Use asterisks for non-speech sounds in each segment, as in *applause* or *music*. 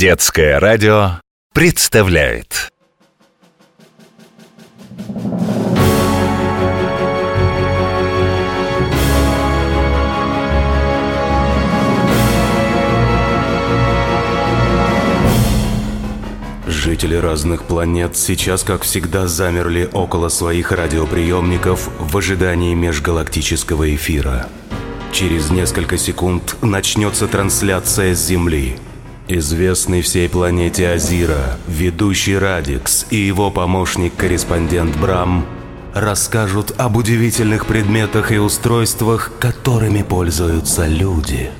Детское радио представляет Жители разных планет сейчас, как всегда, замерли около своих радиоприемников в ожидании межгалактического эфира. Через несколько секунд начнется трансляция с Земли. Известный всей планете Азира, ведущий Радикс и его помощник-корреспондент Брам расскажут об удивительных предметах и устройствах, которыми пользуются люди.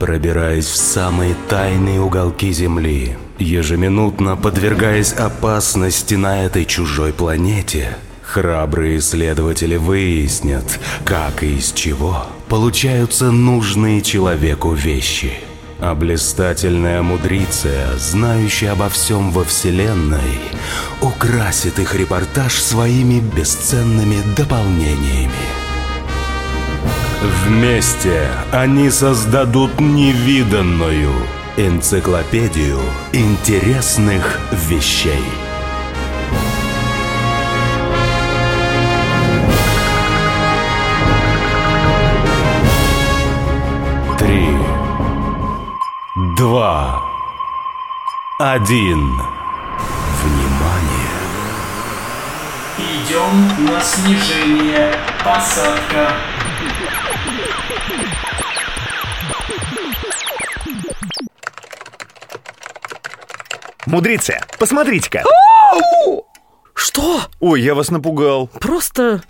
Пробираясь в самые тайные уголки Земли, ежеминутно подвергаясь опасности на этой чужой планете, храбрые исследователи выяснят, как и из чего получаются нужные человеку вещи. А блистательная мудриция, знающая обо всем во Вселенной, украсит их репортаж своими бесценными дополнениями. Вместе они создадут невиданную энциклопедию интересных вещей. Два, один. Внимание! Идем на снижение. Посадка. Мудрица, посмотрите-ка. Что? Ой, я вас напугал. Просто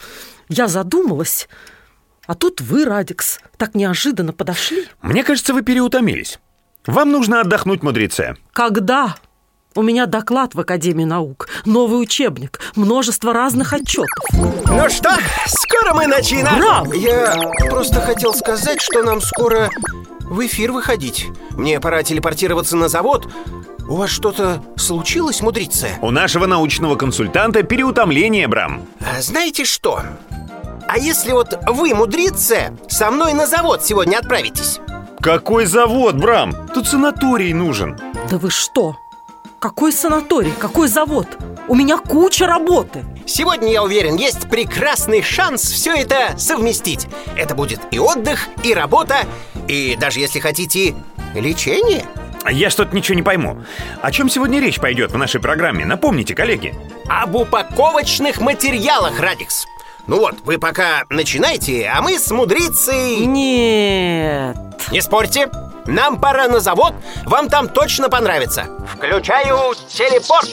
я задумалась. А тут вы, Радикс, так неожиданно подошли. Мне кажется, вы переутомились. Вам нужно отдохнуть, мудрица. Когда? У меня доклад в Академии наук, новый учебник, множество разных отчетов. Ну что, скоро мы начинаем Браво! Я просто хотел сказать, что нам скоро в эфир выходить Мне пора телепортироваться на завод У вас что-то случилось, мудрица? У нашего научного консультанта переутомление, Брам. А знаете что? А если вот вы, мудрица, со мной на завод сегодня отправитесь? Какой завод, Брам? Тут санаторий нужен. Да вы что? Какой санаторий, какой завод? У меня куча работы. Сегодня, я уверен, есть прекрасный шанс все это совместить Это будет и отдых, и работа, и даже если хотите, лечение Я что-то ничего не пойму. О чем сегодня речь пойдет в нашей программе? Напомните, коллеги. Об упаковочных материалах, Радикс Ну вот, вы пока начинайте, а мы с мудрицей... Нет. Не спорьте, нам пора на завод, вам там точно понравится Включаю телепорт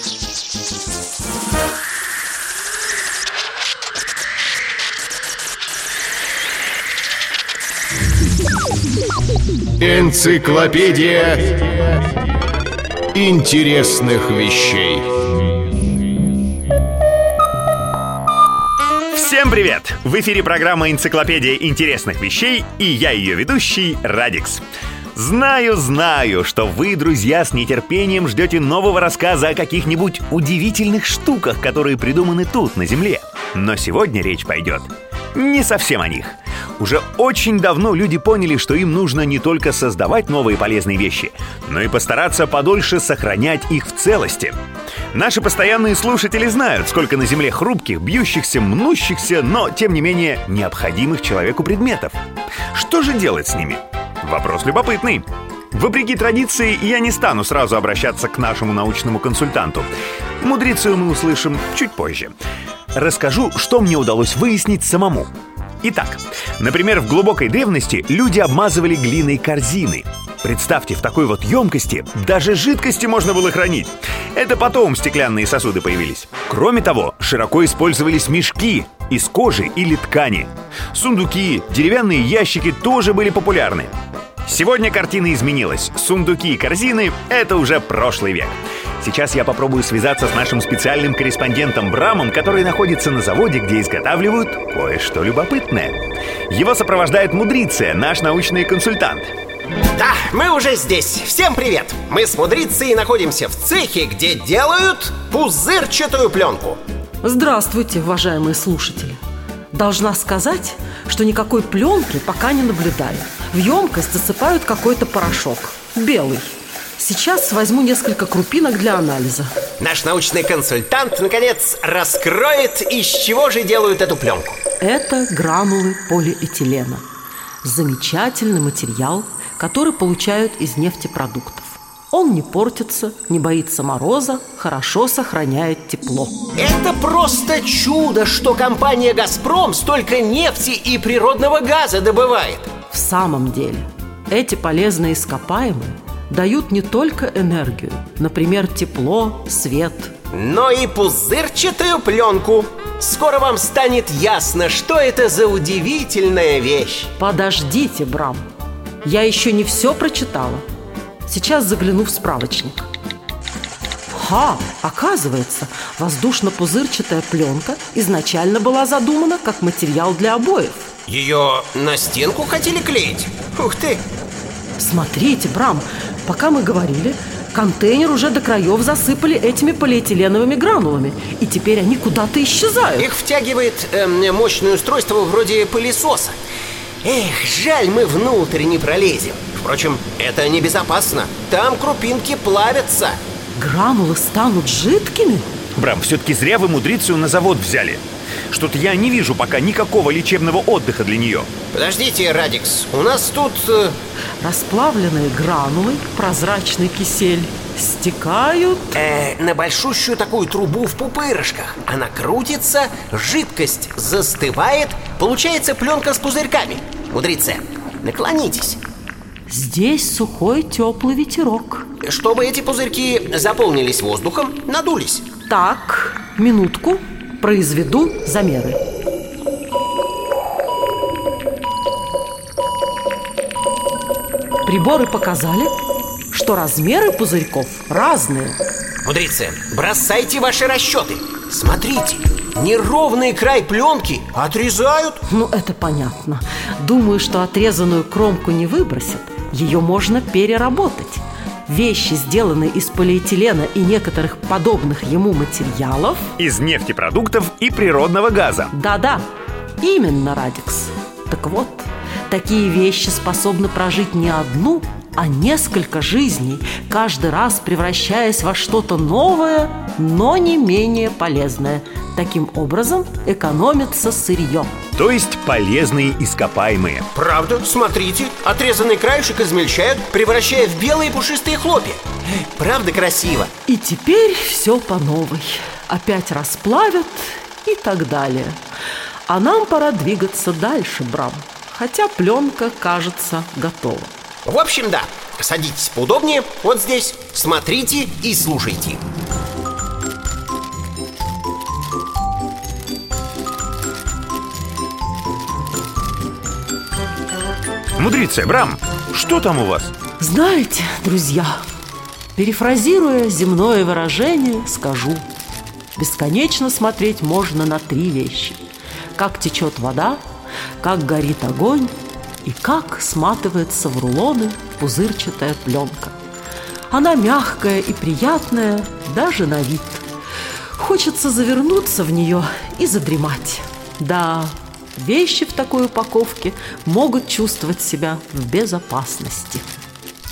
Энциклопедия интересных вещей. Всем привет! В эфире программа «Энциклопедия интересных вещей» и я ее ведущий Радикс. Знаю, знаю, что вы, друзья, с нетерпением ждете нового рассказа о каких-нибудь удивительных штуках, которые придуманы тут, на Земле. Но сегодня речь пойдет не совсем о них. Уже очень давно люди поняли, что им нужно не только создавать новые полезные вещи, но и постараться подольше сохранять их в целости. Наши постоянные слушатели знают, сколько на Земле хрупких, бьющихся, мнущихся, но, тем не менее, необходимых человеку предметов. Что же делать с ними? Вопрос любопытный. Вопреки традиции, я не стану сразу обращаться к нашему научному консультанту. Мудрицию мы услышим чуть позже. Расскажу, что мне удалось выяснить самому. Итак, например, в глубокой древности люди обмазывали глиной корзины. Представьте, в такой вот емкости даже жидкости можно было хранить. Это потом стеклянные сосуды появились. Кроме того, широко использовались мешки из кожи или ткани. Сундуки, деревянные ящики тоже были популярны. Сегодня картина изменилась. Сундуки и корзины — это уже прошлый век. Сейчас я попробую связаться с нашим специальным корреспондентом Брамом, который находится на заводе, где изготавливают кое-что любопытное. Его сопровождает Мудриция, наш научный консультант. Да, мы уже здесь. Всем привет! Мы с Мудрицей находимся в цехе, где делают пузырчатую пленку. Здравствуйте, уважаемые слушатели. Должна сказать, что никакой пленки пока не наблюдаю. В емкость засыпают какой-то порошок. Белый. Сейчас возьму несколько крупинок для анализа. Наш научный консультант, наконец, раскроет, из чего же делают эту пленку. Это гранулы полиэтилена. Замечательный материал, который получают из нефтепродуктов. Он не портится, не боится мороза, хорошо сохраняет тепло. Это просто чудо, что компания «Газпром» столько нефти и природного газа добывает. В самом деле, эти полезные ископаемые дают не только энергию, например, тепло, свет, но и пузырчатую пленку. Скоро вам станет ясно, что это за удивительная вещь. Подождите, Брам, я еще не все прочитала. Сейчас загляну в справочник. Ха, оказывается, воздушно-пузырчатая пленка изначально была задумана как материал для обоев. Ее на стенку хотели клеить? Ух ты! Смотрите, Брам, пока мы говорили, контейнер уже до краев засыпали этими полиэтиленовыми гранулами, и теперь они куда-то исчезают. Их втягивает эм, мощное устройство вроде пылесоса. Эх, жаль, мы внутрь не пролезем. Впрочем, это небезопасно. Там крупинки плавятся. Гранулы станут жидкими? Брам, все-таки зря вы мудрицию на завод взяли. Что-то я не вижу пока никакого лечебного отдыха для нее. Подождите, Радикс, у нас тут... э, Расплавленные гранулы, прозрачный кисель стекают. э, на большущую такую трубу в пупырышках. Она крутится, жидкость застывает, получается пленка с пузырьками. Мудрица, наклонитесь. Здесь сухой теплый ветерок. Чтобы эти пузырьки заполнились воздухом, надулись. Так, минутку, произведу замеры. Приборы показали, что размеры пузырьков разные. Мудрицы, бросайте ваши расчеты. Смотрите, неровный край пленки отрезают. Ну, это понятно. Думаю, что отрезанную кромку не выбросят. Ее можно переработать. Вещи, сделанные из полиэтилена и некоторых подобных ему материалов, Из нефтепродуктов и природного газа. Да-да, именно, Радикс. Так вот, такие вещи способны прожить не одну, а несколько жизней, каждый раз превращаясь во что-то новое, но не менее полезное. Таким образом экономится сырье. То есть полезные ископаемые. Правда, смотрите, отрезанный краешек измельчают, превращая в белые пушистые хлопья. Правда красиво? И теперь все по новой. Опять расплавят и так далее. А нам пора двигаться дальше, Брам. Хотя пленка, кажется, готова. В общем, да. Садитесь поудобнее, вот здесь. Смотрите и слушайте. Мудрица, Брам, что там у вас? Знаете, друзья, перефразируя земное выражение, скажу Бесконечно смотреть можно на три вещи Как течет вода, как горит огонь И как сматывается в рулоны пузырчатая пленка Она мягкая и приятная, даже на вид Хочется завернуться в нее и задремать Да, вещи в такой упаковке могут чувствовать себя в безопасности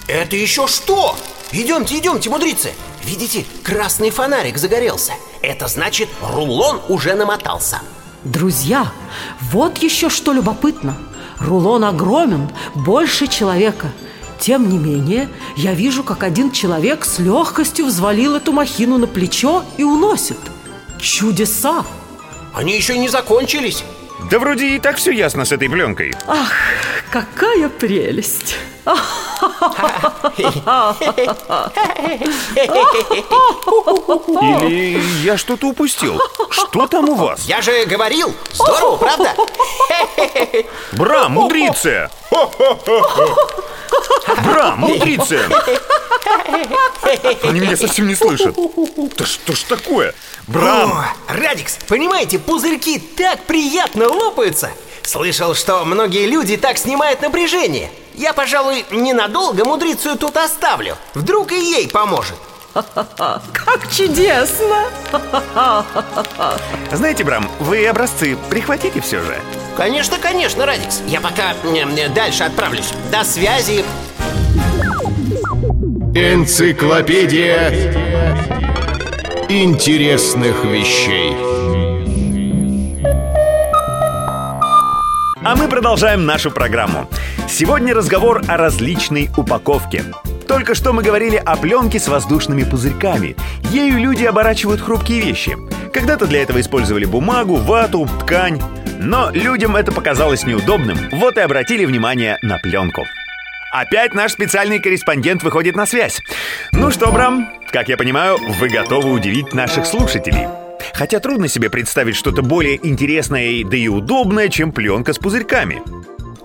Это еще что? Идемте, идемте, мудрицы. Видите, красный фонарик загорелся. Это значит, рулон уже намотался. Друзья, вот еще что любопытно. Рулон огромен, больше человека. Тем не менее, я вижу, как один человек с легкостью взвалил эту махину на плечо и уносит. Чудеса! Они еще не закончились. Да вроде и так все ясно с этой пленкой. Ах, какая прелесть! Или я что-то упустил? Что там у вас? Я же говорил, здорово, правда? Брам, мудрица! Брам, мудрица! Они меня совсем не слышат. Да что ж такое? Брам! О, Радикс, понимаете, пузырьки так приятно лопаются. Слышал, что многие люди так снимают напряжение. Я, пожалуй, ненадолго мудрицу тут оставлю. Вдруг и ей поможет. *laughs* Как чудесно! *laughs* Знаете, Брам, вы образцы прихватите все же. Конечно, конечно, Радикс. Я пока м, м, дальше отправлюсь. До связи. Энциклопедия интересных вещей. А мы продолжаем нашу программу. Сегодня разговор о различной упаковке. Только что мы говорили о пленке с воздушными пузырьками. Ею люди оборачивают хрупкие вещи. Когда-то для этого использовали бумагу, вату, ткань. Но людям это показалось неудобным, вот и обратили внимание на пленку. Опять наш специальный корреспондент выходит на связь. Ну что, Брам, как я понимаю, вы готовы удивить наших слушателей. Хотя трудно себе представить что-то более интересное, да и удобное, чем пленка с пузырьками.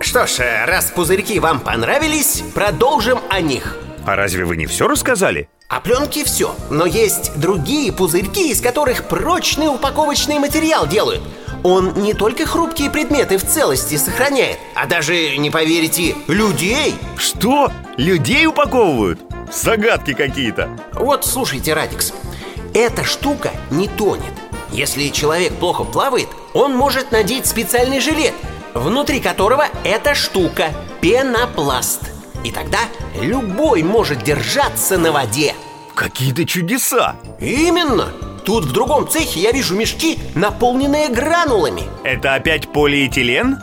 Что ж, э, раз пузырьки вам понравились, продолжим о них. А разве вы не все рассказали? О пленке все, но есть другие пузырьки, из которых прочный упаковочный материал делают. Он не только хрупкие предметы в целости сохраняет, а даже, не поверите, людей. Что? Людей упаковывают? Загадки какие-то. Вот слушайте, Радикс, эта штука не тонет. Если человек плохо плавает, он может надеть специальный жилет, внутри которого эта штука – пенопласт. И тогда любой может держаться на воде. Какие-то чудеса. Именно! Тут в другом цехе я вижу мешки, наполненные гранулами. Это опять полиэтилен?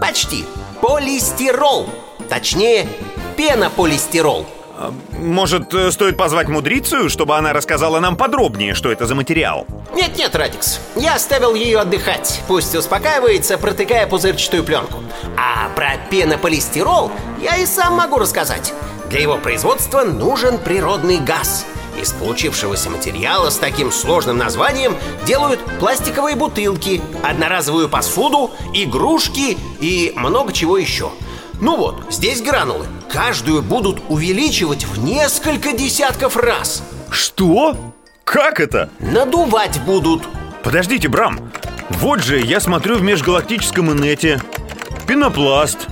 Почти. Полистирол. Точнее, пенополистирол. Может, э, стоит позвать мудрицу, чтобы она рассказала нам подробнее, что это за материал? Нет-нет, Радикс, я оставил ее отдыхать. Пусть успокаивается, протыкая пузырчатую пленку. А про пенополистирол я и сам могу рассказать. Для его производства нужен природный газ. Из получившегося материала с таким сложным названием делают пластиковые бутылки, одноразовую посуду, игрушки и много чего еще. Ну вот, здесь гранулы. Каждую будут увеличивать в несколько десятков раз. Что? Как это? Надувать будут. Подождите, Брам. Вот же, я смотрю в межгалактическом инете. Пенопласт.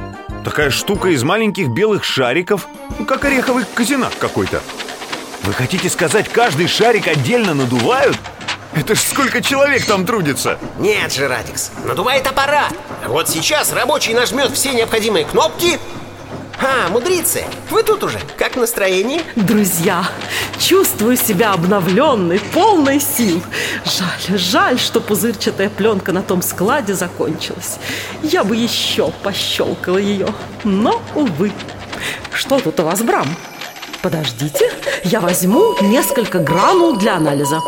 Такая штука из маленьких белых шариков, как ореховый казинак какой-то. Вы хотите сказать, каждый шарик отдельно надувают? Это ж сколько человек там трудится? Нет же, Радикс, надувает аппарат. Вот сейчас рабочий нажмет все необходимые кнопки. А, мудрицы, вы тут уже. Как настроение? Друзья, чувствую себя обновленной, полной сил. Жаль, жаль, что пузырчатая пленка на том складе закончилась. Я бы еще пощелкала ее, но, увы. Что тут у вас, Брам? Подождите, я возьму несколько гранул для анализа.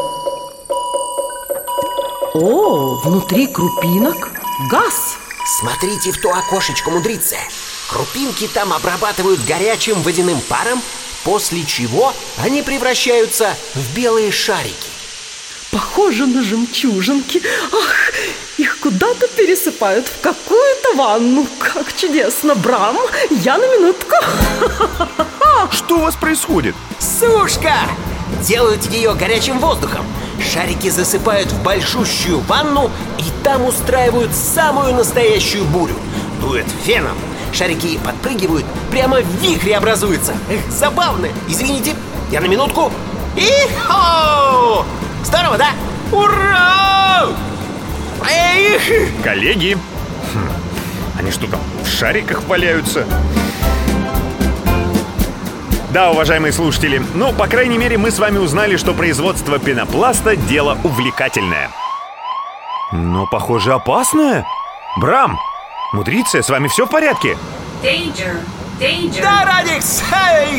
О, внутри крупинок газ. Смотрите в то окошечко, мудрицы. Крупинки там обрабатывают горячим водяным паром, после чего они превращаются в белые шарики. Похоже на жемчужинки. Ах, их куда-то пересыпают в какую-то ванну. Как чудесно, Брам, я на минутку. *laughs* Что у вас происходит? Сушка! Делают ее горячим воздухом. Шарики засыпают в большущую ванну и там устраивают самую настоящую бурю. Дует феном. Шарики подпрыгивают, прямо в вихре образуются. Эх, забавно. Извините, я на минутку. И-хо! Здорово, да? Ура! Эх! Коллеги. Хм, Они что там, в шариках валяются? Да, уважаемые слушатели, ну, по крайней мере, мы с вами узнали, что производство пенопласта – дело увлекательное. Но, похоже, опасное. Брам, мудриция, с вами все в порядке? Danger! Danger! Да, Радикс!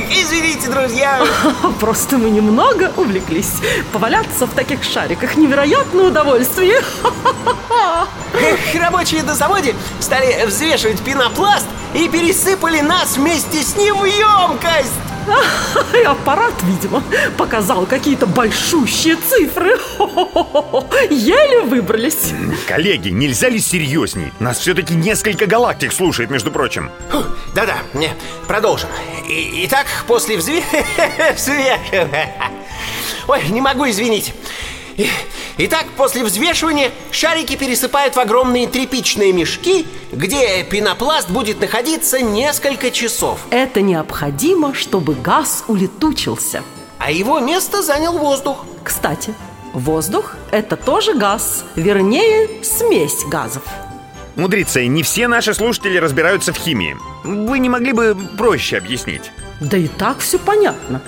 Извините, друзья! *laughs* Просто мы немного увлеклись. Поваляться в таких шариках – невероятное удовольствие. Эх, *laughs* Рабочие на заводе стали взвешивать пенопласт и пересыпали нас вместе с ним в емкость! И аппарат, видимо, показал какие-то большущие цифры. *laughs* Еле выбрались. Коллеги, нельзя ли серьезней? Нас все-таки несколько галактик слушает, между прочим. Фу, Да-да, не, продолжим. И- итак, после взве... *laughs* взвешивания... Ой, не могу, извините. Итак, после взвешивания шарики пересыпают в огромные тряпичные мешки, где пенопласт будет находиться несколько часов. Это необходимо, чтобы газ улетучился. А его место занял воздух. Кстати, воздух – это тоже газ, вернее, смесь газов. Мудрица, не все наши слушатели разбираются в химии. Вы не могли бы проще объяснить? Да и так все понятно.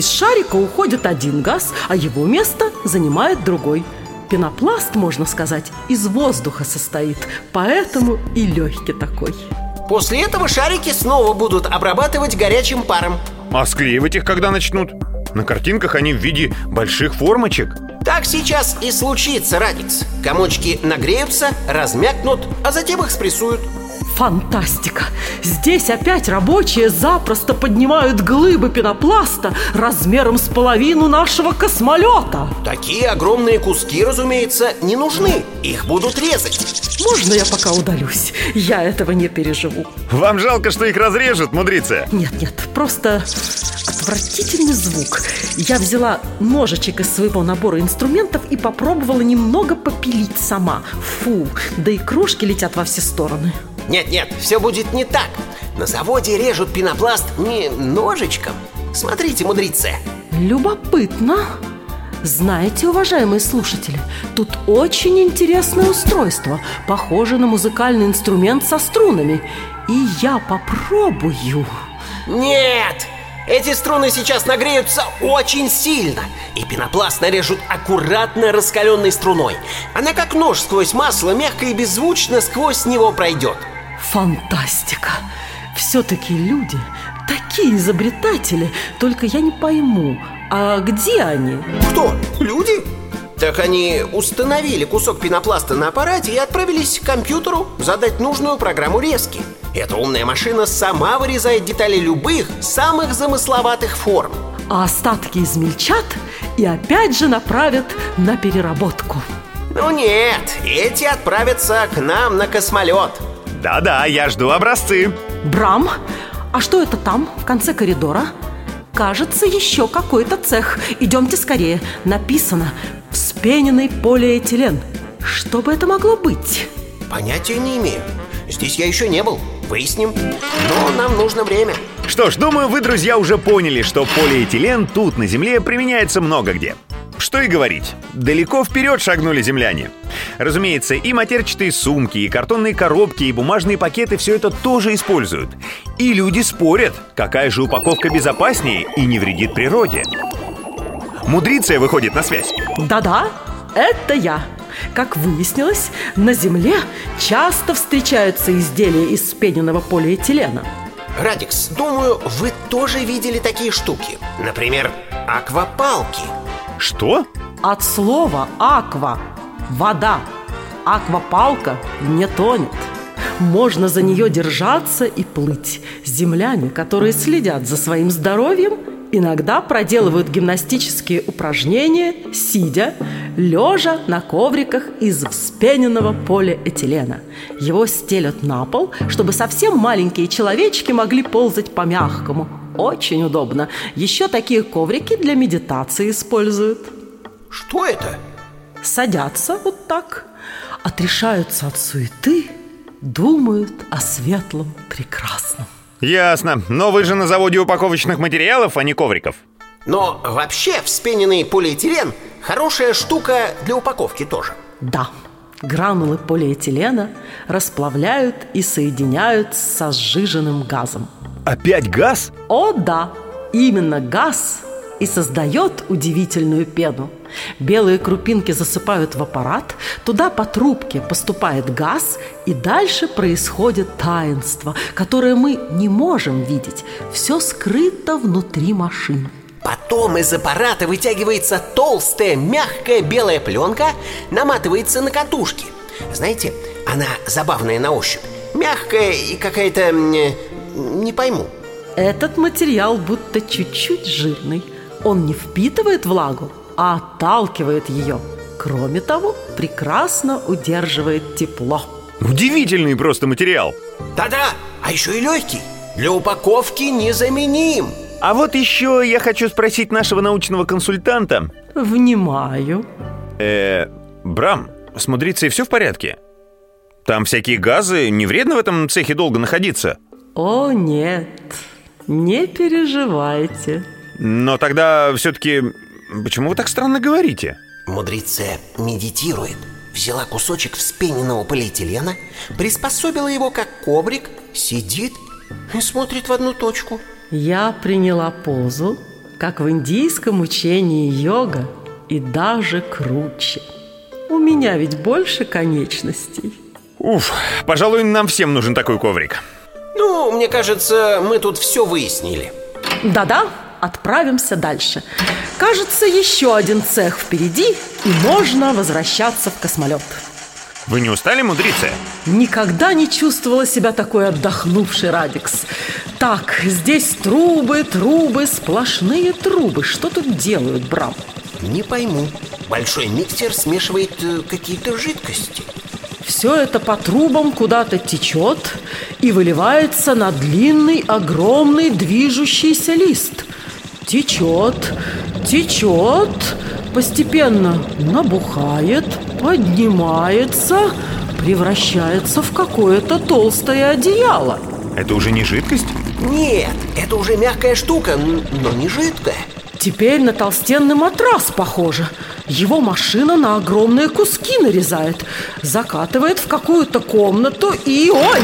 Из шарика уходит один газ, а его место занимает другой. Пенопласт, можно сказать, из воздуха состоит, поэтому и легкий такой. После этого шарики снова будут обрабатывать горячим паром. А склеивать их когда начнут? На картинках они в виде больших формочек. Так сейчас и случится, Радикс. Комочки нагреются, размякнут, а затем их спрессуют. Фантастика! Здесь опять рабочие запросто поднимают глыбы пенопласта размером с половину нашего космолета. Такие огромные куски, разумеется, не нужны. Их будут резать. Можно я пока удалюсь? Я этого не переживу. Вам жалко, что их разрежут, мудрица? Нет, нет, просто отвратительный звук. Я взяла ножичек из своего набора инструментов и попробовала немного попилить сама. Фу, да и крошки летят во все стороны. Нет-нет, все будет не так. На заводе режут пенопласт не ножичком. Смотрите, мудрицы. Любопытно. Знаете, уважаемые слушатели, тут очень интересное устройство, похоже на музыкальный инструмент со струнами. И я попробую. Нет! Эти струны сейчас нагреются очень сильно И пенопласт нарежут аккуратно раскаленной струной Она как нож сквозь масло мягко и беззвучно сквозь него пройдет Фантастика! Все-таки люди такие изобретатели, только я не пойму, а где они? Кто? Люди? Так они установили кусок пенопласта на аппарате и отправились к компьютеру задать нужную программу резки. Эта умная машина сама вырезает детали любых, самых замысловатых форм. А остатки измельчат и опять же направят на переработку. Ну нет, эти отправятся к нам на космолет. Да-да, я жду образцы. Брам, а что это там, в конце коридора? Кажется, еще какой-то цех. Идемте скорее. Написано «Вспененный полиэтилен». Что бы это могло быть? Понятия не имею. Здесь я еще не был. Выясним. Но нам нужно время. Что ж, думаю, вы, друзья, уже поняли, что полиэтилен тут, на Земле, применяется много где. Что и говорить, далеко вперед шагнули земляне. Разумеется, и матерчатые сумки, и картонные коробки, и бумажные пакеты все это тоже используют. И люди спорят, какая же упаковка безопаснее и не вредит природе. Мудриция выходит на связь. Да-да, это я. Как выяснилось, на Земле часто встречаются изделия из вспененного полиэтилена. Радикс, думаю, вы тоже видели такие штуки. Например, аквапалки. Что? От слова «аква» – вода. Аквапалка не тонет. Можно за нее держаться и плыть. Земляне, которые следят за своим здоровьем, иногда проделывают гимнастические упражнения, сидя, лежа на ковриках из вспененного полиэтилена. Его стелят на пол, чтобы совсем маленькие человечки могли ползать по мягкому. Очень удобно. Еще такие коврики для медитации используют. Что это? Садятся вот так, отрешаются от суеты, думают о светлом прекрасном. Ясно. Но вы же на заводе упаковочных материалов, а не ковриков. Но вообще вспененный полиэтилен хорошая штука для упаковки тоже. Да, гранулы полиэтилена расплавляют и соединяют со сжиженным газом. Опять газ? О да, именно газ и создает удивительную пену. Белые крупинки засыпают в аппарат, туда по трубке поступает газ, и дальше происходит таинство, которое мы не можем видеть. Все скрыто внутри машин. Потом из аппарата вытягивается толстая, мягкая белая пленка, наматывается на катушки. Знаете, она забавная на ощупь. Мягкая и какая-то... Не пойму. Этот материал будто чуть-чуть жирный. Он не впитывает влагу, а отталкивает ее. Кроме того, прекрасно удерживает тепло. Удивительный просто материал. Да-да, а еще и легкий. Для упаковки незаменим. А вот еще я хочу спросить нашего научного консультанта. Внимаю. Э, Брам, с мудрицей все в порядке? Там всякие газы, не вредно в этом цехе долго находиться? О, нет, не переживайте. Но тогда все-таки... Почему вы так странно говорите? Мудрица медитирует. Взяла кусочек вспененного полиэтилена, приспособила его как коврик, сидит и смотрит в одну точку. Я приняла позу, как в индийском учении йога, и даже круче. У меня ведь больше конечностей. Уф, пожалуй, нам всем нужен такой коврик. Ну, мне кажется, мы тут все выяснили. Да-да, отправимся дальше. Кажется, еще один цех впереди, и можно возвращаться в космолет. Вы не устали, мудрица? Никогда не чувствовала себя такой отдохнувшей, Радикс. Так, здесь трубы, трубы, сплошные трубы. Что тут делают, Брам? Не пойму. Большой миксер смешивает э, какие-то жидкости. Все это по трубам куда-то течет и выливается на длинный, огромный движущийся лист. Течет, течет, постепенно набухает, поднимается, превращается в какое-то толстое одеяло. Это уже не жидкость? Нет, это уже мягкая штука, но не жидкая. Теперь на толстенный матрас похоже. Его машина на огромные куски нарезает, закатывает в какую-то комнату и... Ой!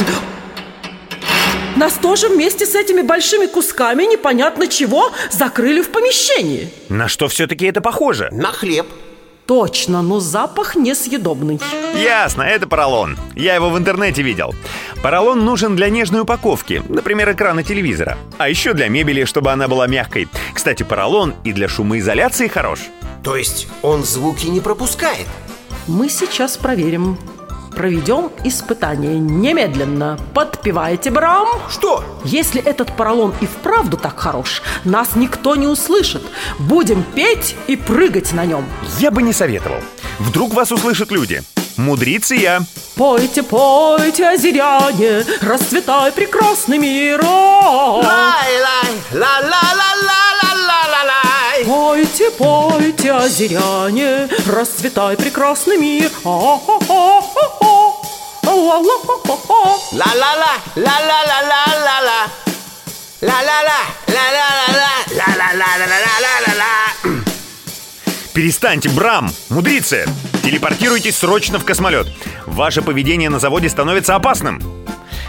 Нас тоже вместе с этими большими кусками непонятно чего закрыли в помещении. На что все-таки это похоже? На хлеб. Точно, но запах несъедобный. Ясно, это поролон. Я его в интернете видел. Поролон нужен для нежной упаковки, например, экрана телевизора. А еще для мебели, чтобы она была мягкой. Кстати, поролон и для шумоизоляции хорош. То есть он звуки не пропускает. Мы сейчас проверим. Проведем испытание немедленно. Подпевайте, Брам. Что? Если этот поролон и вправду так хорош, нас никто не услышит. Будем петь и прыгать на нем. Я бы не советовал. Вдруг вас услышат люди. Мудрицы я. Пойте, пойте, озеряне, расцветай прекрасный мир. Лай-лай, ла-ла-ла-ла-ла-ла-ла-лай. Пойте, пойте, озеряне, расцветай прекрасный мир. О-о-о-о-о. Ла-ла-ла, ла-ла-ла-ла-ла-ла. Ла-ла-ла, ла-ла-ла-ла, ла-ла-ла-ла-ла-ла-ла. Перестаньте, Брам! Мудрицы! Телепортируйтесь срочно в космолет. Ваше поведение на заводе становится опасным.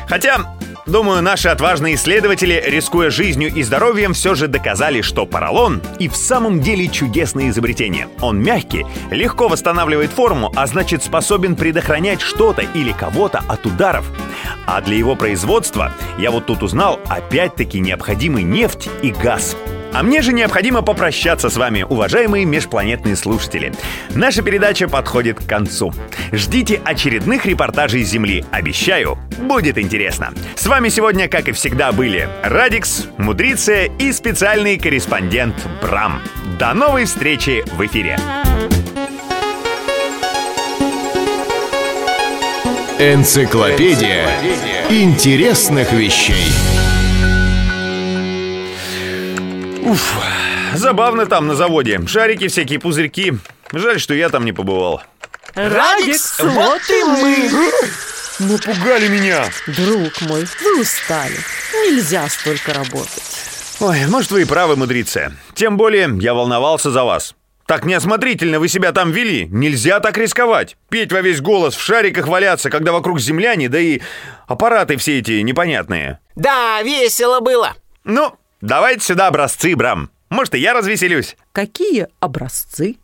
Хотя, думаю, наши отважные исследователи, рискуя жизнью и здоровьем, все же доказали, что поролон и в самом деле чудесное изобретение. Он мягкий, легко восстанавливает форму, а значит способен предохранять что-то или кого-то от ударов. А для его производства, я вот тут узнал, опять-таки необходимы нефть и газ. А мне же необходимо попрощаться с вами, уважаемые межпланетные слушатели. Наша передача подходит к концу. Ждите очередных репортажей с Земли. Обещаю, будет интересно. С вами сегодня, как и всегда, были Радикс, Мудриция и специальный корреспондент Брам. До новой встречи в эфире. Энциклопедия интересных вещей. Уф, забавно там на заводе. Шарики всякие, пузырьки. Жаль, что я там не побывал. Радикс, вот и мы. Напугали меня. Друг мой, вы устали. Нельзя столько работать. Ой, может, вы и правы, мудрица. Тем более, я волновался за вас. Так неосмотрительно вы себя там вели. Нельзя так рисковать. Петь во весь голос, в шариках валяться, когда вокруг земляне, да и аппараты все эти непонятные. Да, весело было. Ну, давайте сюда образцы, Брам. Может, и я развеселюсь. Какие образцы?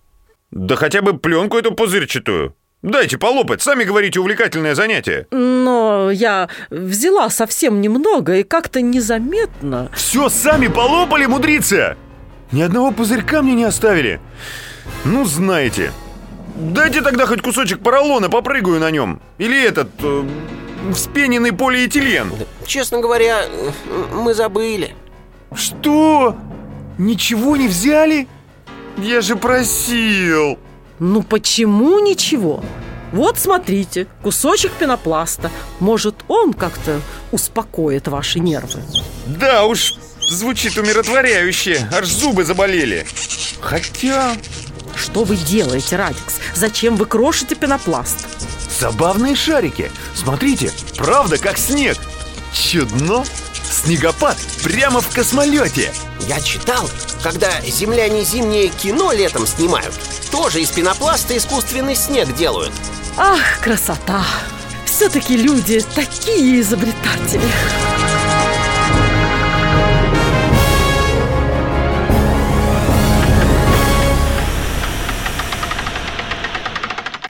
Да хотя бы пленку эту пузырчатую. Дайте полопать, сами говорите, увлекательное занятие. Но я взяла совсем немного и как-то незаметно. Все сами полопали, мудрица! Ни одного пузырька мне не оставили. Ну, знаете. Дайте тогда хоть кусочек поролона, попрыгаю на нем. Или этот... э, вспененный полиэтилен. Честно говоря, мы забыли. Что? Ничего не взяли? Я же просил. Ну почему ничего? Вот смотрите, кусочек пенопласта. Может, он как-то успокоит ваши нервы. Да уж, звучит умиротворяюще. Аж зубы заболели. Хотя... Что вы делаете, Радикс? Зачем вы крошите пенопласт? Забавные шарики. Смотрите, правда, как снег. Чудно. Снегопад прямо в космолете. Я читал, когда земляне зимнее кино летом снимают, тоже из пенопласта искусственный снег делают. Ах, красота! Все-таки люди такие изобретатели.